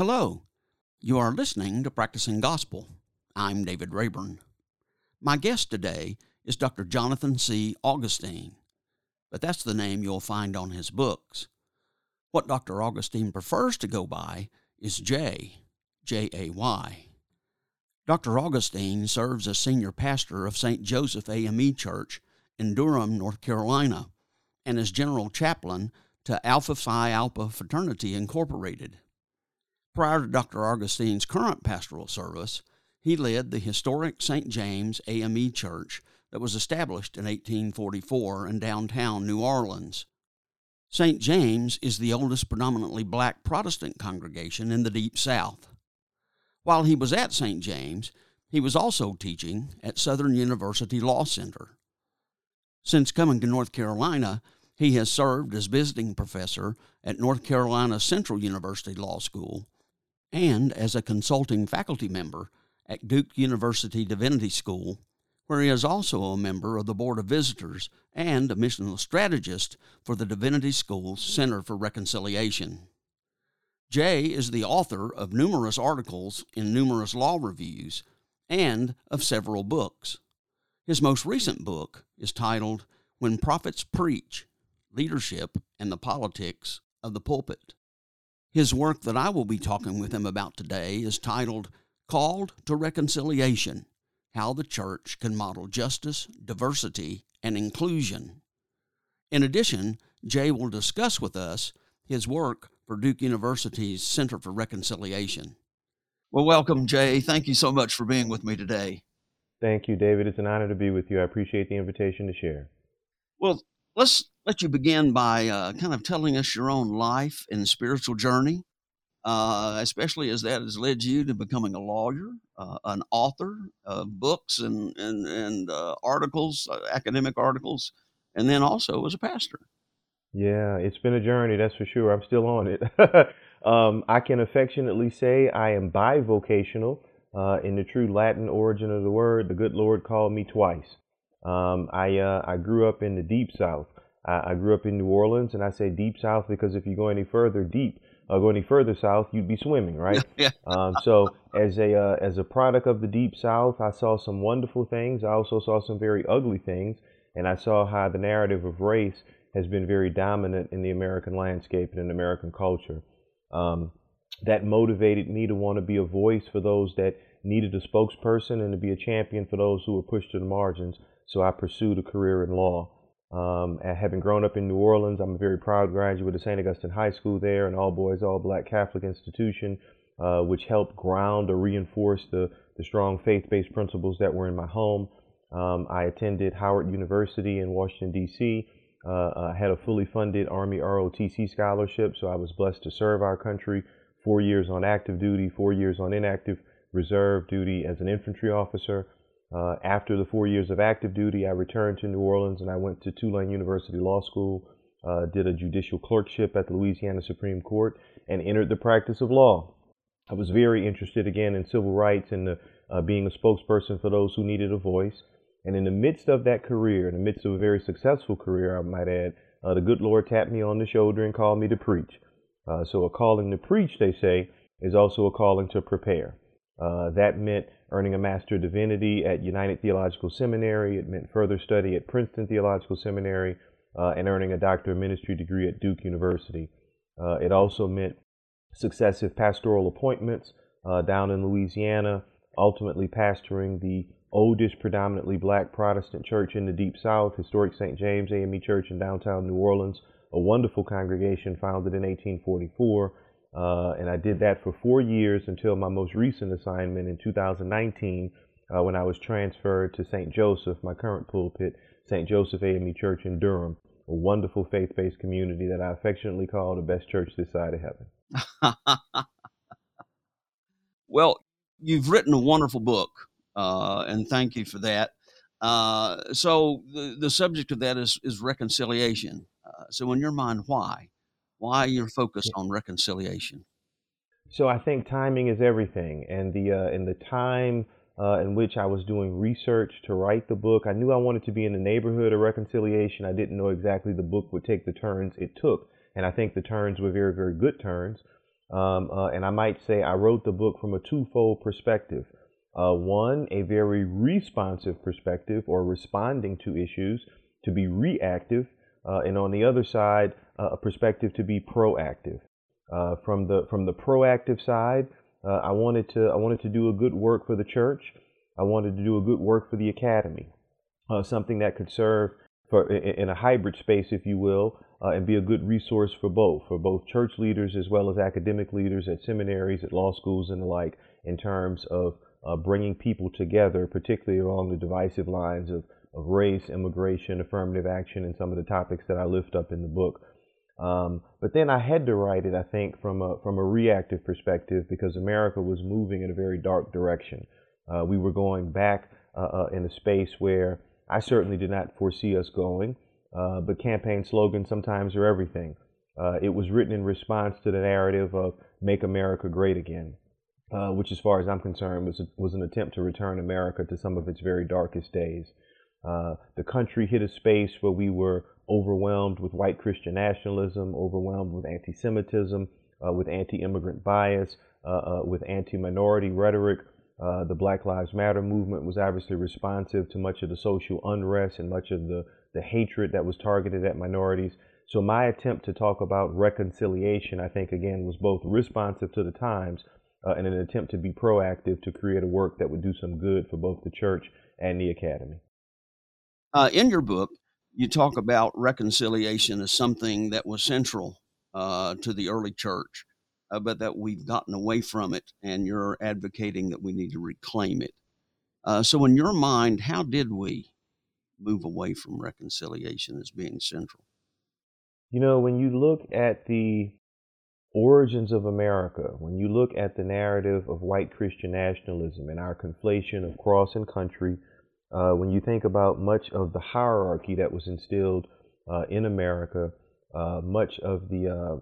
Hello. You are listening to Practicing Gospel. I'm David Rayburn. My guest today is Dr. Jonathan C. Augustine, but that's the name you'll find on his books. What Dr. Augustine prefers to go by is J, J A Y. Dr. Augustine serves as senior pastor of St. Joseph AME Church in Durham, North Carolina, and as general chaplain to Alpha Phi Alpha Fraternity Incorporated. Prior to Dr. Augustine's current pastoral service, he led the historic St. James AME Church that was established in 1844 in downtown New Orleans. St. James is the oldest predominantly black Protestant congregation in the Deep South. While he was at St. James, he was also teaching at Southern University Law Center. Since coming to North Carolina, he has served as visiting professor at North Carolina Central University Law School and as a consulting faculty member at Duke University Divinity School, where he is also a member of the Board of Visitors and a missional strategist for the Divinity School's Center for Reconciliation. Jay is the author of numerous articles in numerous law reviews and of several books. His most recent book is titled When Prophets Preach Leadership and the Politics of the Pulpit. His work that I will be talking with him about today is titled Called to Reconciliation How the Church Can Model Justice, Diversity, and Inclusion. In addition, Jay will discuss with us his work for Duke University's Center for Reconciliation. Well, welcome, Jay. Thank you so much for being with me today. Thank you, David. It's an honor to be with you. I appreciate the invitation to share. Well, let's let you begin by uh, kind of telling us your own life and spiritual journey, uh, especially as that has led you to becoming a lawyer, uh, an author of books and and, and uh, articles, uh, academic articles, and then also as a pastor. Yeah, it's been a journey, that's for sure. I'm still on it. um, I can affectionately say I am bivocational. Uh, in the true Latin origin of the word, the good Lord called me twice. Um, I uh, I grew up in the deep South. I, I, grew up in New Orleans, and I say deep South because if you go any further deep, uh, go any further south, you'd be swimming, right? yeah. Um, so as a uh, as a product of the deep South, I saw some wonderful things. I also saw some very ugly things, and I saw how the narrative of race has been very dominant in the American landscape and in American culture. Um, that motivated me to want to be a voice for those that needed a spokesperson and to be a champion for those who were pushed to the margins. So I pursued a career in law. Um, having grown up in New Orleans, I'm a very proud graduate of St. Augustine High School there, an all boys, all black Catholic institution, uh, which helped ground or reinforce the, the strong faith based principles that were in my home. Um, I attended Howard University in Washington, D.C. Uh, I had a fully funded Army ROTC scholarship, so I was blessed to serve our country four years on active duty, four years on inactive reserve duty as an infantry officer. Uh, after the four years of active duty, I returned to New Orleans and I went to Tulane University Law School, uh, did a judicial clerkship at the Louisiana Supreme Court, and entered the practice of law. I was very interested again in civil rights and uh, being a spokesperson for those who needed a voice. And in the midst of that career, in the midst of a very successful career, I might add, uh, the good Lord tapped me on the shoulder and called me to preach. Uh, so a calling to preach, they say, is also a calling to prepare. Uh, that meant earning a Master of Divinity at United Theological Seminary. It meant further study at Princeton Theological Seminary uh, and earning a Doctor of Ministry degree at Duke University. Uh, it also meant successive pastoral appointments uh, down in Louisiana, ultimately pastoring the oldest predominantly black Protestant church in the Deep South, historic St. James AME Church in downtown New Orleans, a wonderful congregation founded in 1844 uh, and I did that for four years until my most recent assignment in 2019 uh, when I was transferred to St. Joseph, my current pulpit, St. Joseph AME Church in Durham, a wonderful faith based community that I affectionately call the best church this side of heaven. well, you've written a wonderful book, uh, and thank you for that. Uh, so, the, the subject of that is, is reconciliation. Uh, so, in your mind, why? Why you're focused on reconciliation. So I think timing is everything, and the uh, in the time uh, in which I was doing research to write the book, I knew I wanted to be in the neighborhood of reconciliation. I didn't know exactly the book would take the turns it took, and I think the turns were very very good turns. Um, uh, and I might say I wrote the book from a twofold perspective. Uh, one, a very responsive perspective or responding to issues to be reactive. Uh, and on the other side, a perspective to be proactive. Uh, from the from the proactive side, uh, I wanted to I wanted to do a good work for the church. I wanted to do a good work for the academy, something that could serve for in a hybrid space, if you will, uh, and be a good resource for both, for both church leaders as well as academic leaders at seminaries, at law schools, and the like, in terms of uh, bringing people together, particularly along the divisive lines of, of race, immigration, affirmative action, and some of the topics that I lift up in the book. Um, but then I had to write it, I think, from a from a reactive perspective because America was moving in a very dark direction. Uh, we were going back uh, uh, in a space where I certainly did not foresee us going. Uh, but campaign slogans sometimes are everything. Uh, it was written in response to the narrative of "Make America Great Again," uh, which, as far as I'm concerned, was a, was an attempt to return America to some of its very darkest days. The country hit a space where we were overwhelmed with white Christian nationalism, overwhelmed with anti-Semitism, uh, with anti-immigrant bias, uh, with anti-minority rhetoric. the Black Lives Matter movement was obviously responsive to much of the social unrest and much of the the hatred that was targeted at minorities. So my attempt to talk about reconciliation, I think, again, was both responsive to the times uh, and an attempt to be proactive to create a work that would do some good for both the church and the academy. Uh, in your book, you talk about reconciliation as something that was central uh, to the early church, uh, but that we've gotten away from it, and you're advocating that we need to reclaim it. Uh, so, in your mind, how did we move away from reconciliation as being central? You know, when you look at the origins of America, when you look at the narrative of white Christian nationalism and our conflation of cross and country, uh, when you think about much of the hierarchy that was instilled uh, in America, uh, much of the uh,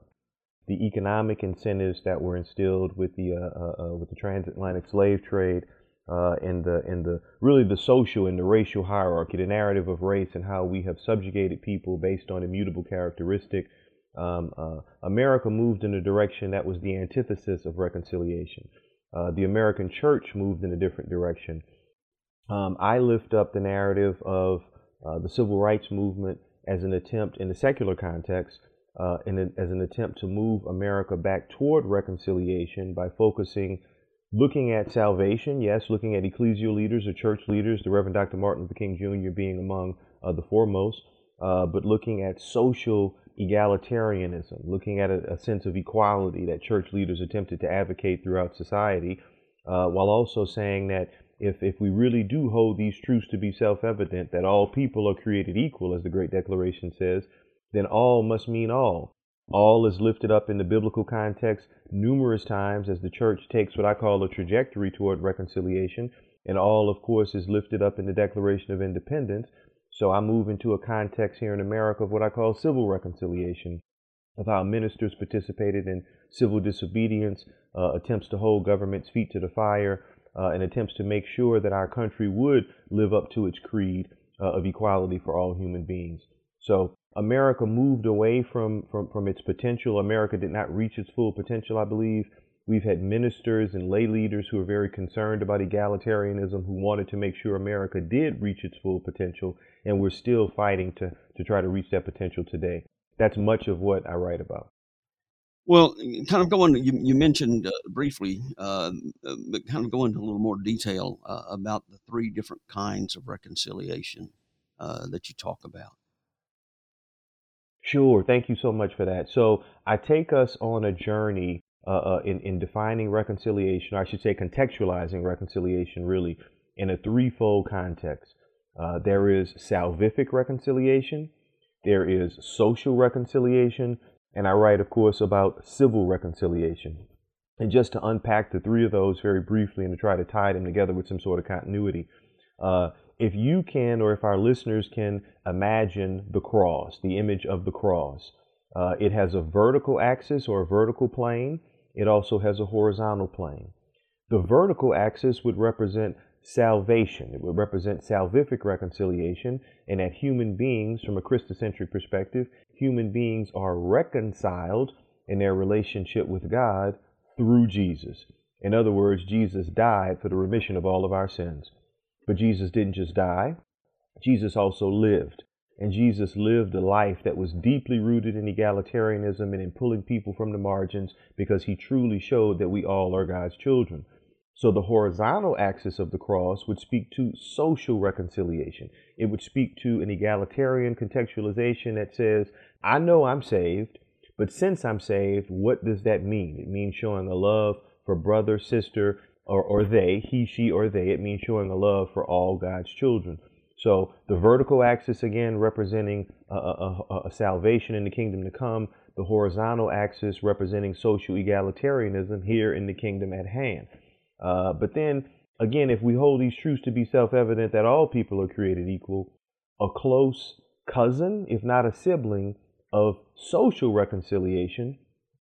the economic incentives that were instilled with the uh, uh, with the transatlantic slave trade, in the in the really the social and the racial hierarchy, the narrative of race and how we have subjugated people based on immutable characteristic. Um, America moved in a direction that was the antithesis of reconciliation. The American church moved in a different direction. Um, I lift up the narrative of uh, the civil rights movement as an attempt in the secular context, uh, a, as an attempt to move America back toward reconciliation by focusing looking at salvation, yes, looking at ecclesial leaders or church leaders, the Reverend Dr. Martin Luther King Jr. being among uh, the foremost, uh, but looking at social egalitarianism, looking at a, a, sense of equality that church leaders attempted to advocate throughout society, uh, while also saying that if, if we really do hold these truths to be self evident, that all people are created equal, as the Great Declaration says, then all must mean all. All is lifted up in the biblical context numerous times as the church takes what I call a trajectory toward reconciliation. And all, of course, is lifted up in the Declaration of Independence. So I move into a context here in America of what I call civil reconciliation, of how ministers participated in civil disobedience, uh, attempts to hold government's feet to the fire, uh, and attempts to make sure that our country would live up to its creed uh, of equality for all human beings. So America moved away from, from, from its potential. America did not reach its full potential, I believe. We've had ministers and lay leaders who are very concerned about egalitarianism, who wanted to make sure America did reach its full potential, and we're still fighting to, to try to reach that potential today. That's much of what I write about. Well, kind of going, you, you mentioned uh, briefly, uh, but kind of go into a little more detail uh, about the three different kinds of reconciliation uh, that you talk about. Sure. Thank you so much for that. So I take us on a journey uh, uh, in, in defining reconciliation, or I should say contextualizing reconciliation really in a threefold context. There is salvific reconciliation, there is social reconciliation, and I write, of course, about civil reconciliation. And just to unpack the three of those very briefly and to try to tie them together with some sort of continuity, uh, if you can, or if our listeners can imagine the cross, the image of the cross, uh, it has a vertical axis or a vertical plane. It also has a horizontal plane. The vertical axis would represent salvation. It would represent salvific reconciliation, and that human beings, from a Christocentric perspective, human beings are reconciled in their relationship with God through Jesus. In other words, Jesus died for the remission of all of our sins. But Jesus didn't just die, Jesus also lived. And Jesus lived a life that was deeply rooted in egalitarianism and in pulling people from the margins because he truly showed that we all are God's children. So the horizontal axis of the cross would speak to social reconciliation. It would speak to an egalitarian contextualization that says, I know I'm saved, but since I'm saved, what does that mean? It means showing a love for brother, sister, or, or they, he, she, or they. It means showing a love for all God's children. So the vertical axis again representing a, a, a, salvation in the kingdom to come, the horizontal axis representing social egalitarianism here in the kingdom at hand. Uh, but then again, if we hold these truths to be self-evident that all people are created equal, a close cousin, if not a sibling, of social reconciliation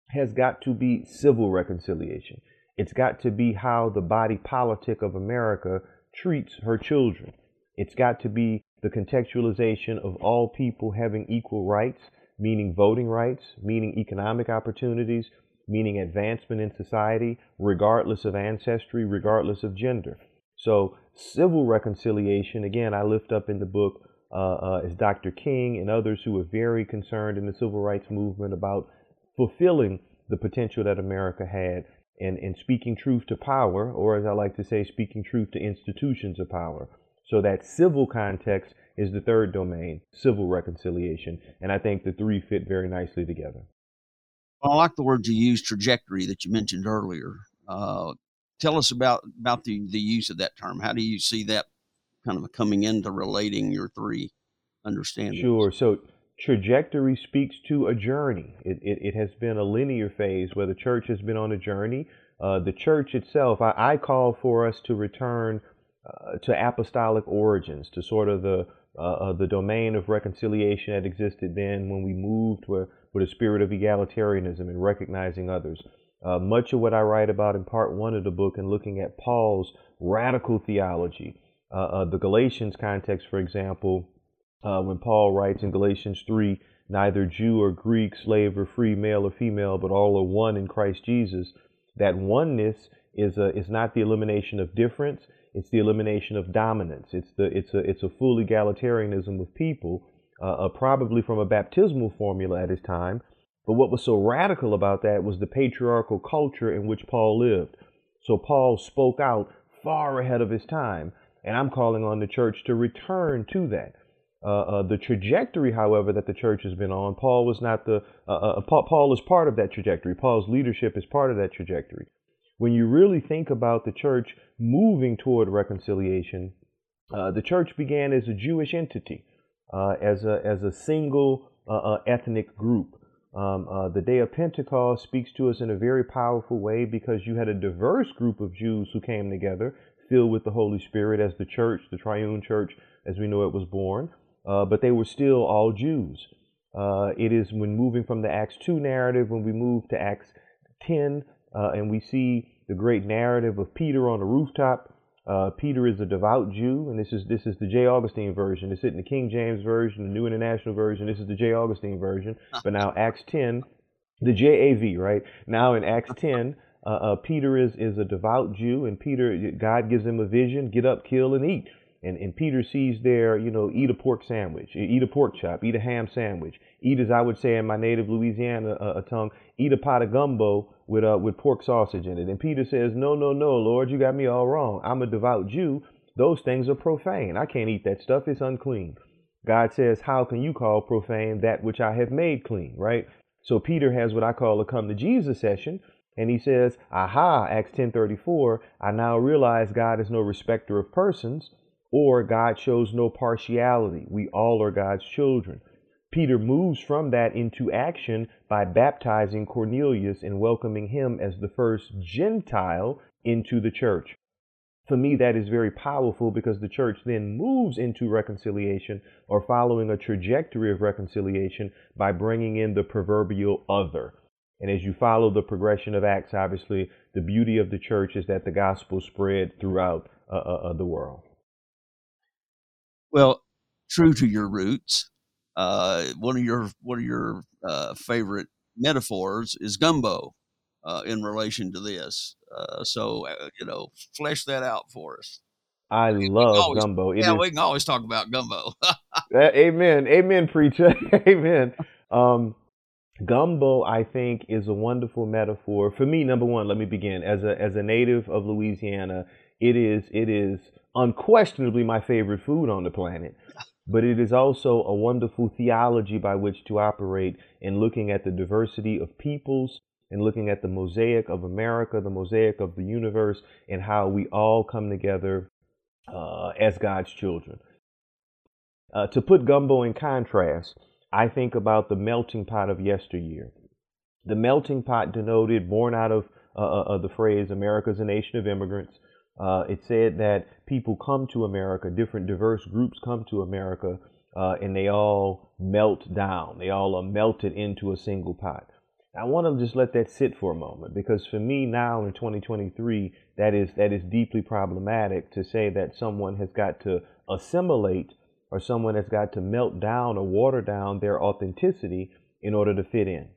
has got to be civil reconciliation. It's got to be how the body politic of America treats her children. It's got to be the contextualization of all people having equal rights, meaning voting rights, meaning economic opportunities, meaning advancement in society, regardless of ancestry, regardless of gender. So, civil reconciliation, again, I lift up in the book uh, uh, is Dr. King and others who were very concerned in the civil rights movement about fulfilling the potential that America had and, and speaking truth to power, or as I like to say, speaking truth to institutions of power. So that civil context is the third domain, civil reconciliation. And I think the three fit very nicely together. I like the word you used, trajectory, that you mentioned earlier. Uh, tell us about, about the, the use of that term. How do you see that kind of coming into relating your three understandings? Sure. So trajectory speaks to a journey. It, it, it, has been a linear phase where the church has been on a journey. Uh, the church itself, I, I, call for us to return uh, to apostolic origins, to sort of the uh, uh, the domain of reconciliation that existed then when we moved with, with a spirit of egalitarianism and recognizing others. Uh, much of what I write about in part one of the book and looking at Paul's radical theology, uh, the Galatians context, for example, when Paul writes in Galatians 3, neither Jew or Greek, slave or free, male or female, but all are one in Christ Jesus, that oneness is, a, is not the elimination of difference, it's the elimination of dominance. It's the it's a it's a full egalitarianism of people, uh, uh, probably from a baptismal formula at his time. But what was so radical about that was the patriarchal culture in which Paul lived. So Paul spoke out far ahead of his time, and I'm calling on the church to return to that. Uh, uh, the trajectory, however, that the church has been on, Paul was not the. Uh, uh Paul, Paul is part of that trajectory. Paul's leadership is part of that trajectory when you really think about the church moving toward reconciliation, uh, the church began as a Jewish entity, uh, as, a, as a single uh, uh ethnic group. Um, uh, the day of Pentecost speaks to us in a very powerful way because you had a diverse group of Jews who came together, filled with the Holy Spirit, as the church, the triune church, as we know it, was born. Uh, but they were still all Jews. it is when moving from the Acts 2 narrative, when we move to Acts 10, uh, and we see the great narrative of Peter on the rooftop. Uh, Peter is a devout Jew, and this is this is the J. Augustine version. It's in the King James version, the New International version. This is the J. Augustine version. But now Acts 10, the JAV, right? Now in Acts 10, uh, uh, Peter is is a devout Jew, and Peter God gives him a vision: get up, kill, and eat. And, and Peter sees there, you know, eat a pork sandwich, eat a pork chop, eat a ham sandwich, eat, as I would say in my native Louisiana uh, tongue, eat a pot of gumbo with uh, with pork sausage in it. And Peter says, No, no, no, Lord, you got me all wrong. I'm a devout Jew. Those things are profane. I can't eat that stuff. It's unclean. God says, How can you call profane that which I have made clean? Right? So Peter has what I call a come to Jesus session. And he says, Aha, Acts 10:34, I now realize God is no respecter of persons, or God shows no partiality. We all are God's children. Peter moves from that into action by baptizing Cornelius and welcoming him as the first Gentile into the church. For me, that is very powerful because the church then moves into reconciliation or following a trajectory of reconciliation by bringing in the proverbial other. And as you follow the progression of Acts, obviously, the beauty of the church is that the gospel spread throughout uh, uh, uh the world. Well, true to your roots, uh, one of your one of your uh, favorite metaphors is gumbo uh, in relation to this. Uh, so, uh, you know, flesh that out for us. I love always, gumbo. It yeah, is, we can always talk about gumbo. amen. Amen, preacher. amen. Um, gumbo, I think, is a wonderful metaphor. For me, number one, let me begin. As a as a native of Louisiana, it is it is unquestionably my favorite food on the planet. But it is also a wonderful theology by which to operate in looking at the diversity of peoples and looking at the mosaic of America, the mosaic of the universe, and how we all come together uh, as God's children. Uh, to put gumbo in contrast, I think about the melting pot of yesteryear. The melting pot denoted, born out of uh, uh, uh the phrase America's a nation of immigrants. Uh, it said that people come to America, different diverse groups come to America, uh, and they all melt down. They all are melted into a single pot. I want to just let that sit for a moment because for me now in 2023, that is that is deeply problematic to say that someone has got to assimilate or someone that's got to melt down or water down their authenticity in order to fit in.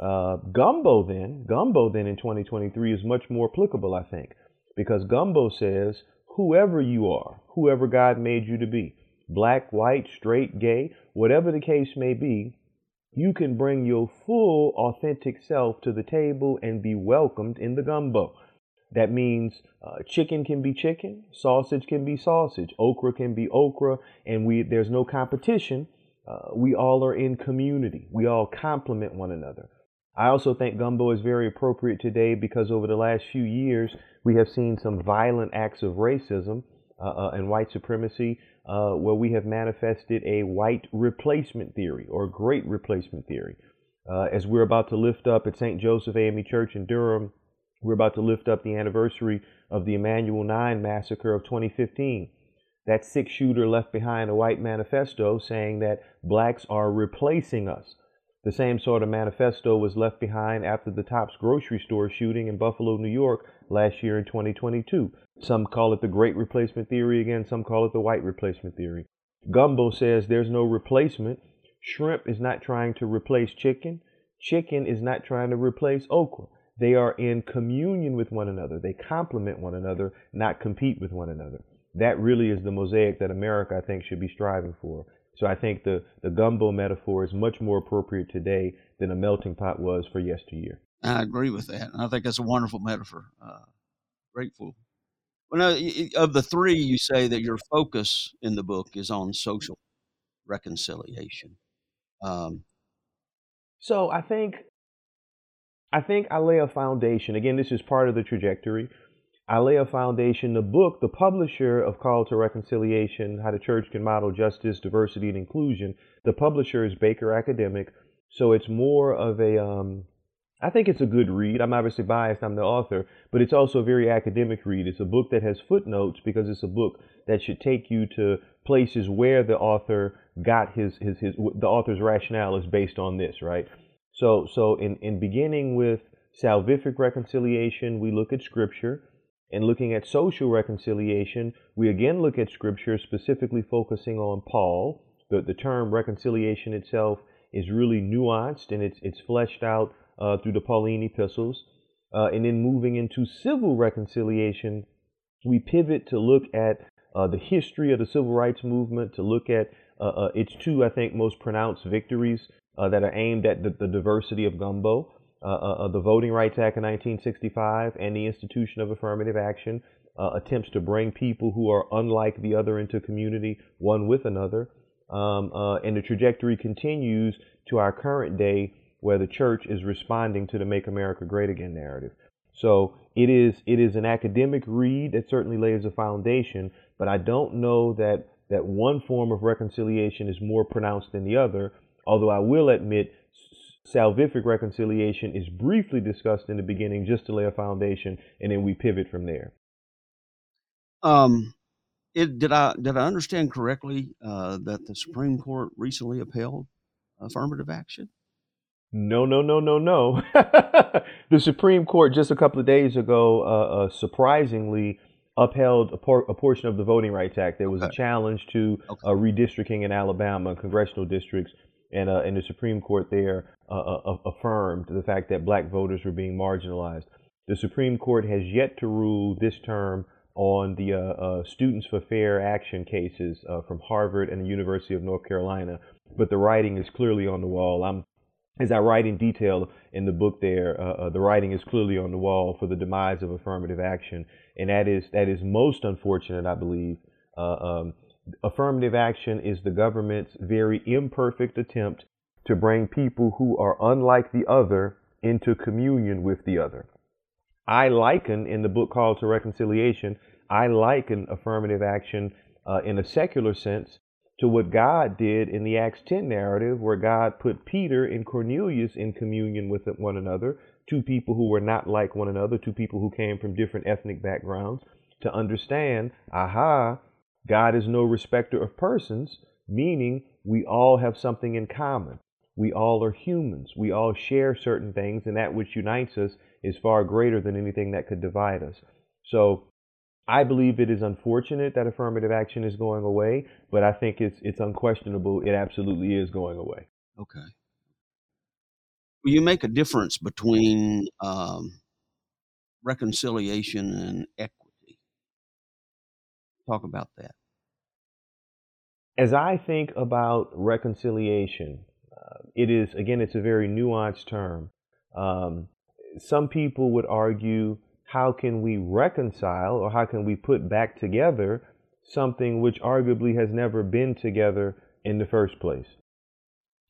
Uh, gumbo then, gumbo then in 2023 is much more applicable, I think, because gumbo says whoever you are, whoever God made you to be, black, white, straight, gay, whatever the case may be, you can bring your full authentic self to the table and be welcomed in the gumbo. That means uh, chicken can be chicken, sausage can be sausage, okra can be okra, and we there's no competition. Uh, we all are in community. We all complement one another. I also think gumbo is very appropriate today because over the last few years we have seen some violent acts of racism uh, uh and white supremacy uh, where we have manifested a white replacement theory or great replacement theory. Uh, as we're about to lift up at St. Joseph AME Church in Durham, we're about to lift up the anniversary of the Emanuel 9 massacre of 2015. That six shooter left behind a white manifesto saying that blacks are replacing us. The same sort of manifesto was left behind after the Tops grocery store shooting in Buffalo, New York last year in 2022. Some call it the great replacement theory again, some call it the white replacement theory. Gumbo says there's no replacement. Shrimp is not trying to replace chicken. Chicken is not trying to replace okra. They are in communion with one another. They complement one another, not compete with one another. That really is the mosaic that America, I think, should be striving for. So I think the, the gumbo metaphor is much more appropriate today than a melting pot was for yesteryear. I agree with that. I think that's a wonderful metaphor. Uh, grateful well, no, of the three, you say that your focus in the book is on social reconciliation. Um, so I think, I think I lay a foundation. Again, this is part of the trajectory. I lay a foundation. The book, the publisher of Call to Reconciliation: How the Church Can Model Justice, Diversity, and Inclusion. The publisher is Baker Academic, so it's more of a um, I think it's a good read. I'm obviously biased, I'm the author, but it's also a very academic read. It's a book that has footnotes because it's a book that should take you to places where the author got his, his, his the author's rationale is based on this, right? So, so in, in beginning with salvific reconciliation, we look at scripture. And looking at social reconciliation, we again look at scripture specifically focusing on Paul. The, the term reconciliation itself is really nuanced and it's, it's fleshed out uh, through the Pauline epistles. Uh, and then moving into civil reconciliation, we pivot to look at uh, the history of the civil rights movement, to look at uh, uh, its two, I think, most pronounced victories uh, that are aimed at the, the diversity of gumbo. Uh, uh, uh, the Voting Rights Act of 1965 and the institution of affirmative action attempts to bring people who are unlike the other into community, one with another. Um, and the trajectory continues to our current day where the church is responding to the Make America Great Again narrative. So it is it is an academic read that certainly lays a foundation, but I don't know that that one form of reconciliation is more pronounced than the other. Although I will admit salvific reconciliation is briefly discussed in the beginning just to lay a foundation, and then we pivot from there. Um, it, did I did I understand correctly uh, that the Supreme Court recently upheld affirmative action? No, no, no, no, no. the Supreme Court just a couple of days ago, uh, uh, surprisingly, upheld a, por- a, portion of the Voting Rights Act. There was okay. a challenge to okay. uh, redistricting in Alabama, congressional districts. And uh, and the Supreme Court there uh, uh, affirmed the fact that black voters were being marginalized. The Supreme Court has yet to rule this term on the uh, uh, Students for Fair Action cases uh, from Harvard and the University of North Carolina, but the writing is clearly on the wall. I'm as I write in detail in the book there, uh, uh, the writing is clearly on the wall for the demise of affirmative action, and that is that is most unfortunate, I believe. Um, affirmative action is the government's very imperfect attempt to bring people who are unlike the other into communion with the other. I liken in the book called to reconciliation, I liken affirmative action uh, in a secular sense to what God did in the Acts 10 narrative, where God put Peter and Cornelius in communion with one another, two people who were not like one another, two people who came from different ethnic backgrounds, to understand, aha, God is no respecter of persons, meaning we all have something in common. We all are humans. We all share certain things, and that which unites us is far greater than anything that could divide us. So I believe it is unfortunate that affirmative action is going away, but I think it's it's unquestionable. It absolutely is going away. Okay. You make a difference between um, reconciliation and equity. Talk about that. As I think about reconciliation, uh, it is again it's a very nuanced term. Um, some people would argue how can we reconcile or how can we put back together something which arguably has never been together in the first place?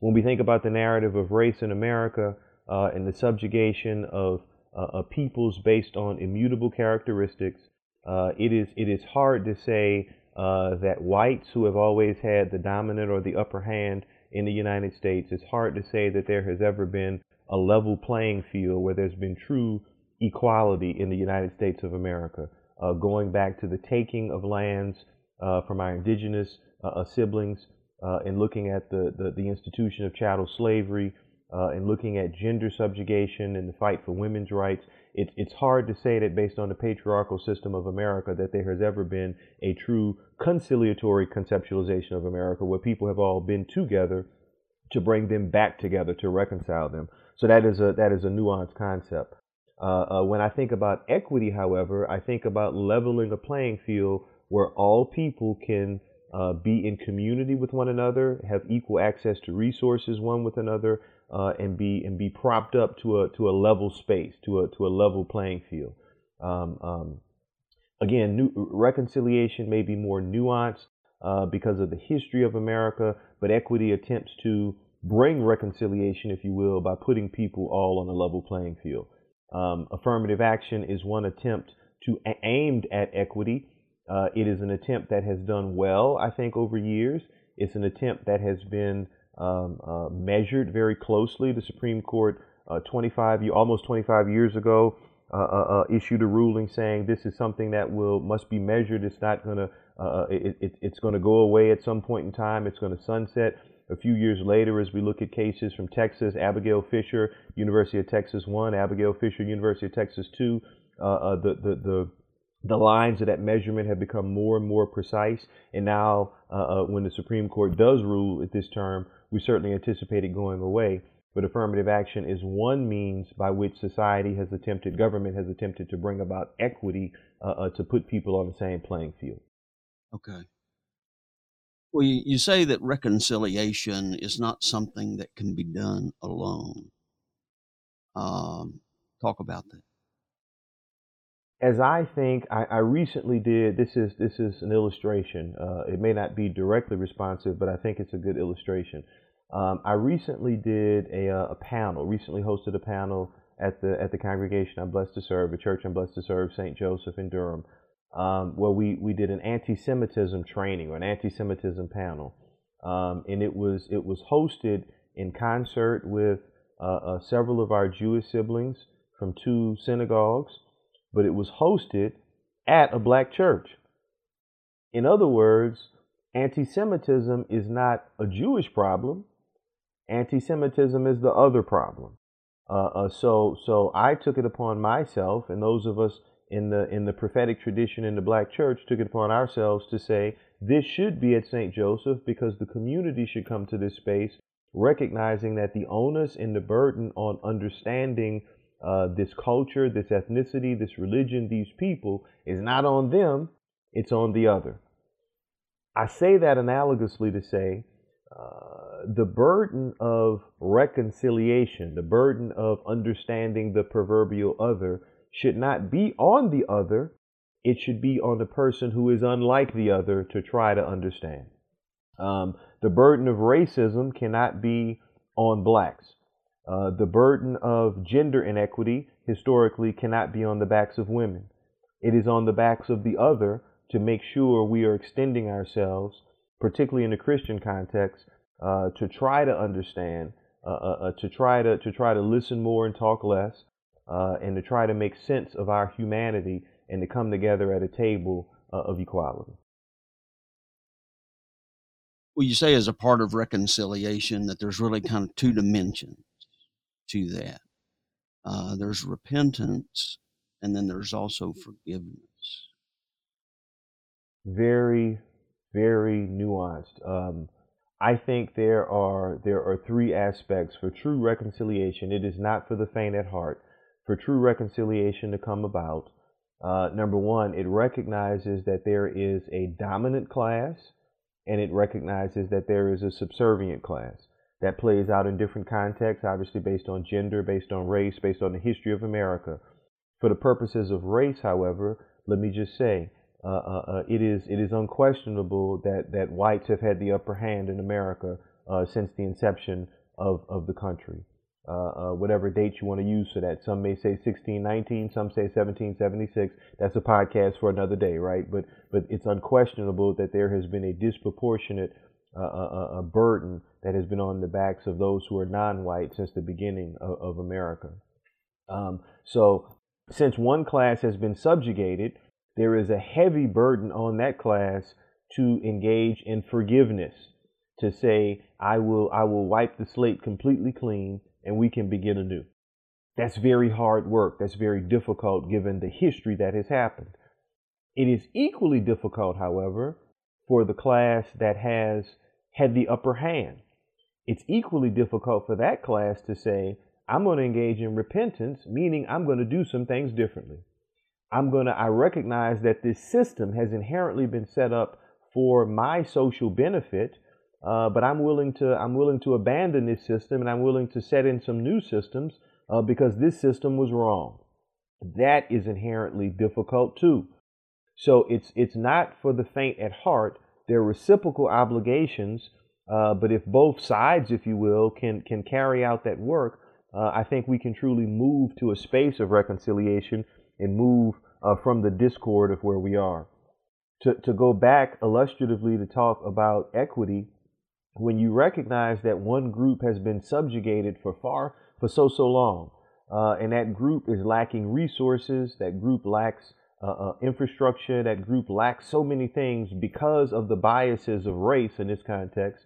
When we think about the narrative of race in America uh, and the subjugation of uh, peoples based on immutable characteristics, uh, it is it is hard to say uh, that whites who have always had the dominant or the upper hand in the United States, it's hard to say that there has ever been a level playing field where there's been true equality in the United States of America, uh, going back to the taking of lands uh, from our indigenous uh, uh siblings uh, and looking at the, the, the, institution of chattel slavery uh, and looking at gender subjugation and the fight for women's rights. It, it's hard to say that based on the patriarchal system of America that there has ever been a true conciliatory conceptualization of America where people have all been together to bring them back together to reconcile them. So that is a that is a nuanced concept. Uh, uh, when I think about equity, however, I think about leveling a playing field where all people can uh, be in community with one another, have equal access to resources one with another, uh, and be and be propped up to a to a level space, to a to a level playing field. Um, um, again, new, reconciliation may be more nuanced uh, because of the history of America, but equity attempts to bring reconciliation, if you will, by putting people all on a level playing field. Um, affirmative action is one attempt to aimed at equity. Uh, it is an attempt that has done well, I think, over years. It's an attempt that has been um, uh, measured very closely. The Supreme Court, uh, 25, almost 25 years ago, uh, uh, uh, issued a ruling saying this is something that will must be measured. It's not going to it, it, it's going to go away at some point in time. It's going to sunset a few years later as we look at cases from Texas, Abigail Fisher, University of Texas 1, Abigail Fisher, University of Texas 2, uh, uh, the, the, the, the lines of that measurement have become more and more precise. And now, uh, uh, when the Supreme Court does rule at this term, we certainly anticipate it going away. But affirmative action is one means by which society has attempted, government has attempted to bring about equity uh, uh, to put people on the same playing field. Okay. Well, you, you say that reconciliation is not something that can be done alone. Um, talk about that. As I think, I, I, recently did. This is this is an illustration. Uh, it may not be directly responsive, but I think it's a good illustration. Um, I recently did a, uh, a panel. Recently hosted a panel at the at the congregation I'm blessed to serve, a church I'm blessed to serve, St. Joseph in Durham um, where we, we did an anti-Semitism training or an anti-Semitism panel, um, and it was it was hosted in concert with uh, uh, several of our Jewish siblings from two synagogues, but it was hosted at a black church. In other words, anti-Semitism is not a Jewish problem. Anti-Semitism is the other problem. Uh, uh so so I took it upon myself, and those of us in the in the prophetic tradition in the black church took it upon ourselves to say this should be at St. Joseph because the community should come to this space recognizing that the onus and the burden on understanding uh, this culture, this ethnicity, this religion, these people is not on them, it's on the other. I say that analogously to say uh, the burden of reconciliation, the burden of understanding the proverbial other, should not be on the other, it should be on the person who is unlike the other to try to understand. Um, the burden of racism cannot be on blacks. Uh, the burden of gender inequity historically cannot be on the backs of women. It is on the backs of the other to make sure we are extending ourselves, particularly in the Christian context, uh, to try to understand, uh, uh, uh to try to to try to listen more and talk less, uh, and to try to make sense of our humanity and to come together at a table of equality. Well, you say as a part of reconciliation that there's really kind of two dimensions to that. Uh, there's repentance, and then there's also forgiveness. Very, very nuanced. Um, I think there are there are three aspects for true reconciliation. It is not for the faint at heart. For true reconciliation to come about, uh, number one, it recognizes that there is a dominant class, and it recognizes that there is a subservient class that plays out in different contexts, obviously based on gender, based on race, based on the history of America. For the purposes of race, however, let me just say, uh, uh, uh, it is it is unquestionable that that whites have had the upper hand in America uh, since the inception of of the country. Uh, whatever date you want to use for that. Some may say 1619, some say 1776. That's a podcast for another day, right? But but it's unquestionable that there has been a disproportionate a burden that has been on the backs of those who are non-white since the beginning of, of America. Um, so since one class has been subjugated, there is a heavy burden on that class to engage in forgiveness, to say, I will, I will wipe the slate completely clean and we can begin anew. That's very hard work. That's very difficult given the history that has happened. It is equally difficult, however, for the class that has had the upper hand. It's equally difficult for that class to say, I'm going to engage in repentance, meaning I'm going to do some things differently. I'm going to, I recognize that this system has inherently been set up for my social benefit, uh, but I'm willing to, I'm willing to abandon this system and I'm willing to set in some new systems uh, because this system was wrong. That is inherently difficult too. So it's, it's not for the faint at heart. They're reciprocal obligations, uh, but if both sides, if you will, can, can carry out that work, uh, I think we can truly move to a space of reconciliation and move uh, from the discord of where we are. To, to go back illustratively to talk about equity, when you recognize that one group has been subjugated for far, for so, so long, uh, and that group is lacking resources, that group lacks uh, uh, infrastructure, that group lacks so many things because of the biases of race in this context.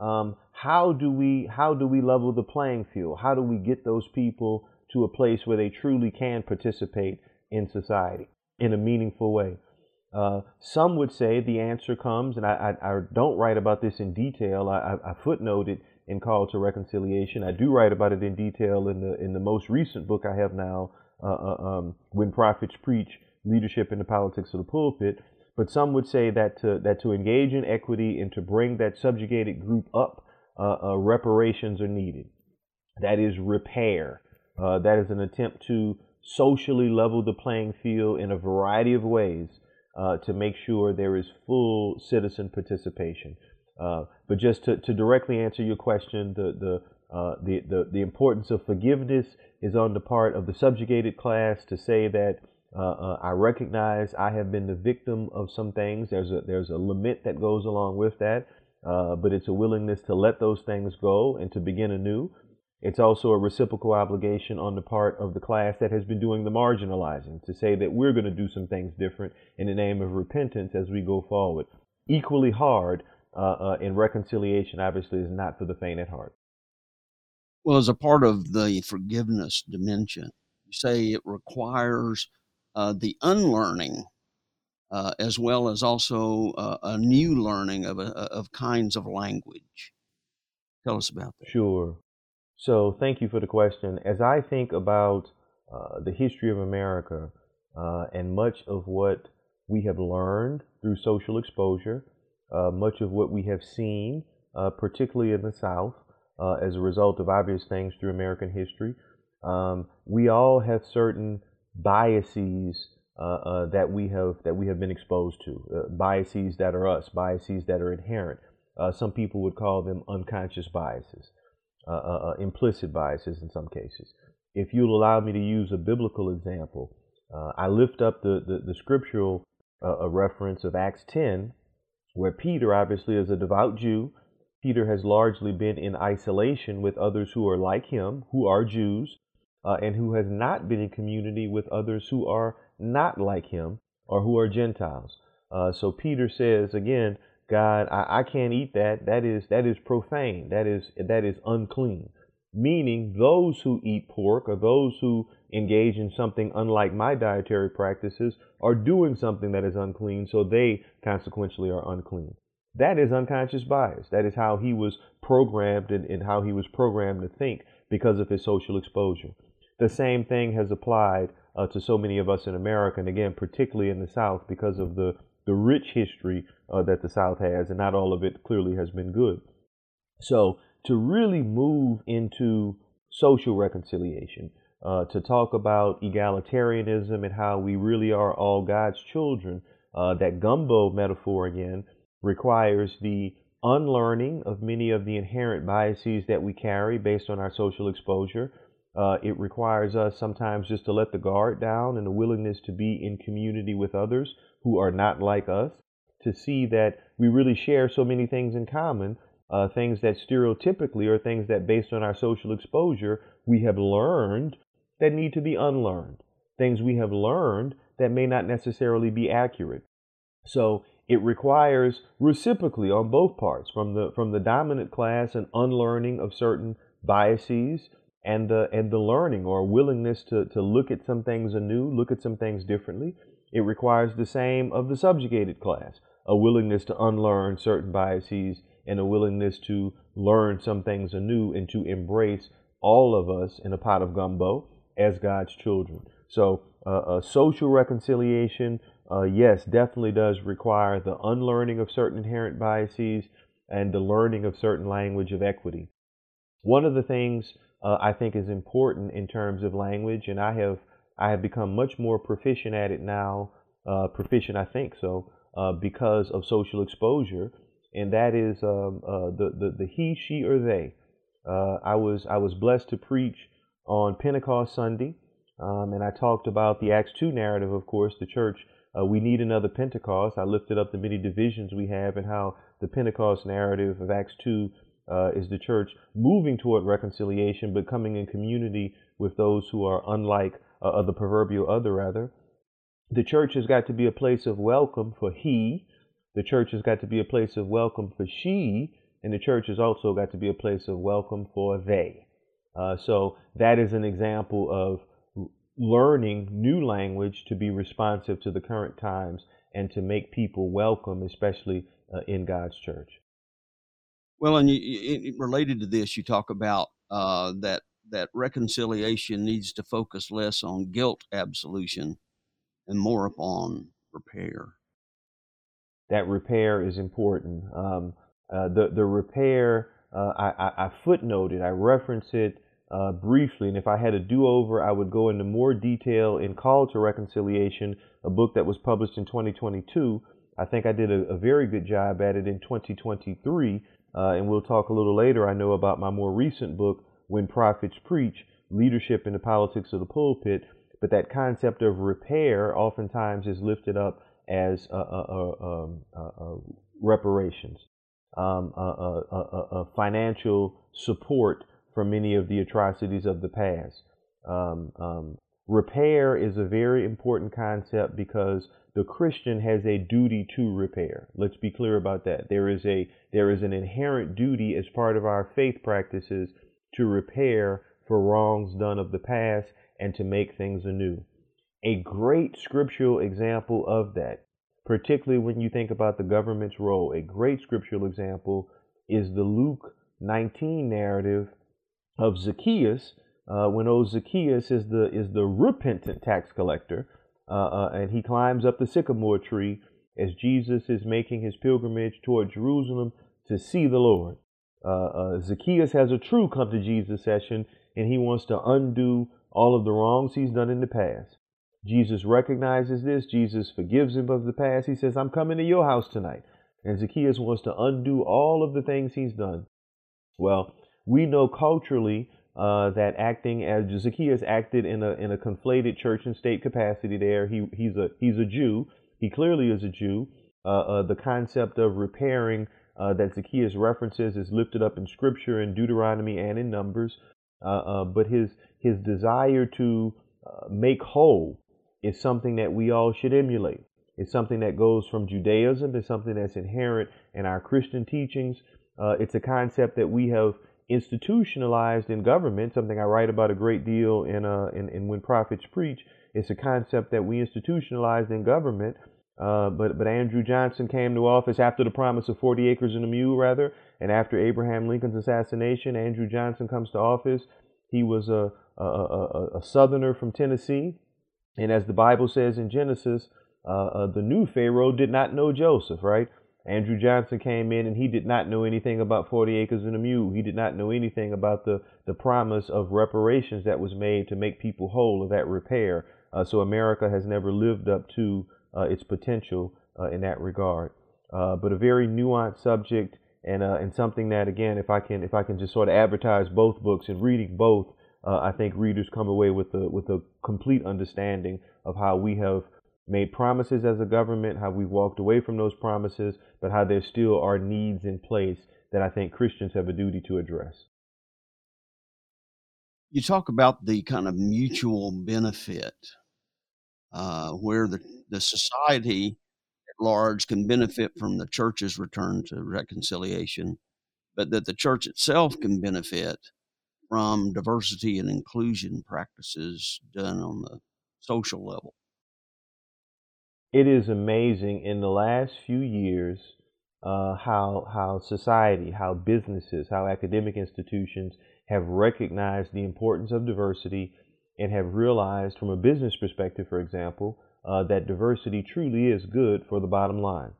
Um, how do we how do we level the playing field? How do we get those people to a place where they truly can participate in society in a meaningful way. Uh, some would say the answer comes, and I, I, I don't write about this in detail. I, I, footnote it in Call to Reconciliation. I do write about it in detail in the in the most recent book I have now, uh, uh, um, When Prophets Preach: Leadership in the Politics of the Pulpit. But some would say that to, that to engage in equity and to bring that subjugated group up, uh, uh, reparations are needed. That is repair. Uh, that is an attempt to socially level the playing field in a variety of ways uh, to make sure there is full citizen participation. Uh, but just to, to directly answer your question, the, the, uh, the, the, the, importance of forgiveness is on the part of the subjugated class to say that uh, uh, I recognize I have been the victim of some things. There's a, there's a lament that goes along with that, uh, but it's a willingness to let those things go and to begin anew. It's also a reciprocal obligation on the part of the class that has been doing the marginalizing to say that we're going to do some things different in the name of repentance as we go forward. Equally hard uh, uh, in reconciliation, obviously, is not for the faint at heart. Well, as a part of the forgiveness dimension, you say it requires uh, the unlearning uh, as well as also uh, a new learning of, a, of kinds of language. Tell us about that. Sure. So, thank you for the question. As I think about uh, the history of America uh, and much of what we have learned through social exposure, uh, much of what we have seen, uh, particularly in the South, uh, as a result of obvious things through American history, um, we all have certain biases uh, that we have that we have been exposed to, biases that are us, biases that are inherent. some people would call them unconscious biases. Uh, uh, uh, implicit biases in some cases. If you'll allow me to use a biblical example, uh, I lift up the, the, the scriptural reference of Acts 10, where Peter, obviously, is a devout Jew, Peter has largely been in isolation with others who are like him, who are Jews, uh, and who has not been in community with others who are not like him or who are Gentiles. Uh, so Peter says again, God, I, I can't eat that. That is that is profane. That is that is unclean. Meaning those who eat pork or those who engage in something unlike my dietary practices are doing something that is unclean, so they consequentially are unclean. That is unconscious bias. That is how he was programmed and, and how he was programmed to think because of his social exposure. The same thing has applied uh, to so many of us in America, and again, particularly in the South, because of the the rich history uh, that the South has, and not all of it clearly has been good. So, to really move into social reconciliation, uh, to talk about egalitarianism and how we really are all God's children, uh, that gumbo metaphor again requires the unlearning of many of the inherent biases that we carry based on our social exposure. Uh, it requires us sometimes just to let the guard down and a willingness to be in community with others who are not like us, to see that we really share so many things in common, uh, things that stereotypically are things that, based on our social exposure, we have learned that need to be unlearned, things we have learned that may not necessarily be accurate. So it requires reciprocally on both parts, from the from the dominant class, an unlearning of certain biases and the and the learning or willingness to, to look at some things anew, look at some things differently, it requires the same of the subjugated class a willingness to unlearn certain biases and a willingness to learn some things anew and to embrace all of us in a pot of gumbo as God's children. So, uh, a social reconciliation, uh, yes, definitely does require the unlearning of certain inherent biases and the learning of certain language of equity. One of the things uh, I think is important in terms of language, and I have I have become much more proficient at it now. Uh, proficient, I think so, uh, because of social exposure, and that is um, uh, the, the the he, she, or they. Uh, I was I was blessed to preach on Pentecost Sunday, um, and I talked about the Acts two narrative. Of course, the church. Uh, we need another Pentecost. I lifted up the many divisions we have and how the Pentecost narrative of Acts 2 uh, is the church moving toward reconciliation, but coming in community with those who are unlike uh, the proverbial other, rather. The church has got to be a place of welcome for he. The church has got to be a place of welcome for she. And the church has also got to be a place of welcome for they. Uh, so that is an example of learning new language to be responsive to the current times and to make people welcome, especially uh, in God's church. Well, and you, related to this, you talk about uh, that that reconciliation needs to focus less on guilt absolution and more upon repair. That repair is important. Um, uh, the the repair, uh, I, I, I, footnoted, I reference it uh, briefly, and if I had a do over, I would go into more detail in Call to Reconciliation, a book that was published in 2022. I think I did a, a very good job at it in 2023, uh, and we'll talk a little later. I know about my more recent book, when prophets preach leadership in the politics of the pulpit, but that concept of repair oftentimes is lifted up as uh, uh, um, uh, reparations, um, financial support for many of the atrocities of the past. Um, um, repair is a very important concept because the Christian has a duty to repair. Let's be clear about that. There is a there is an inherent duty as part of our faith practices to repair for wrongs done of the past and to make things anew. A great scriptural example of that, particularly when you think about the government's role, a great scriptural example is the Luke 19 narrative of Zacchaeus, uh, when old Zacchaeus is the is the repentant tax collector, uh, uh, and he climbs up the sycamore tree as Jesus is making his pilgrimage toward Jerusalem to see the Lord. Uh, uh, Zacchaeus has a true come to Jesus session, and he wants to undo all of the wrongs he's done in the past. Jesus recognizes this. Jesus forgives him of the past. He says, I'm coming to your house tonight. And Zacchaeus wants to undo all of the things he's done. Well, we know culturally uh, that acting as Zacchaeus acted in a in a conflated church and state capacity. There, he he's a he's a Jew. He clearly is a Jew. Uh, uh, the concept of repairing uh, that Zacchaeus references is lifted up in Scripture in Deuteronomy and in Numbers. Uh, uh, but his his desire to make whole is something that we all should emulate. It's something that goes from Judaism. It's something that's inherent in our Christian teachings. it's a concept that we have institutionalized in government, something I write about a great deal in, uh, in, in When Prophets Preach. It's a concept that we institutionalized in government. Uh, but but Andrew Johnson came to office after the promise of 40 acres and a mule, rather, and after Abraham Lincoln's assassination, Andrew Johnson comes to office. He was a, a, a, a Southerner from Tennessee, and as the Bible says in Genesis, uh, uh, the new Pharaoh did not know Joseph, right? Andrew Johnson came in and he did not know anything about 40 acres and a mule. He did not know anything about the, the promise of reparations that was made to make people whole of that repair. Uh, so America has never lived up to uh, its potential uh, in that regard. Uh, but a very nuanced subject and uh, and something that again, if I can if I can just sort of advertise both books and reading both, uh, I think readers come away with a with a complete understanding of how we have made promises as a government, how we walked away from those promises, but how there still are needs in place that I think Christians have a duty to address. You talk about the kind of mutual benefit uh, where the, the society at large can benefit from the church's return to reconciliation, but that the church itself can benefit from diversity and inclusion practices done on the social level it is amazing in the last few years uh, how how society, how businesses, how academic institutions have recognized the importance of diversity and have realized, from a business perspective, for example, uh, that diversity truly is good for the bottom line.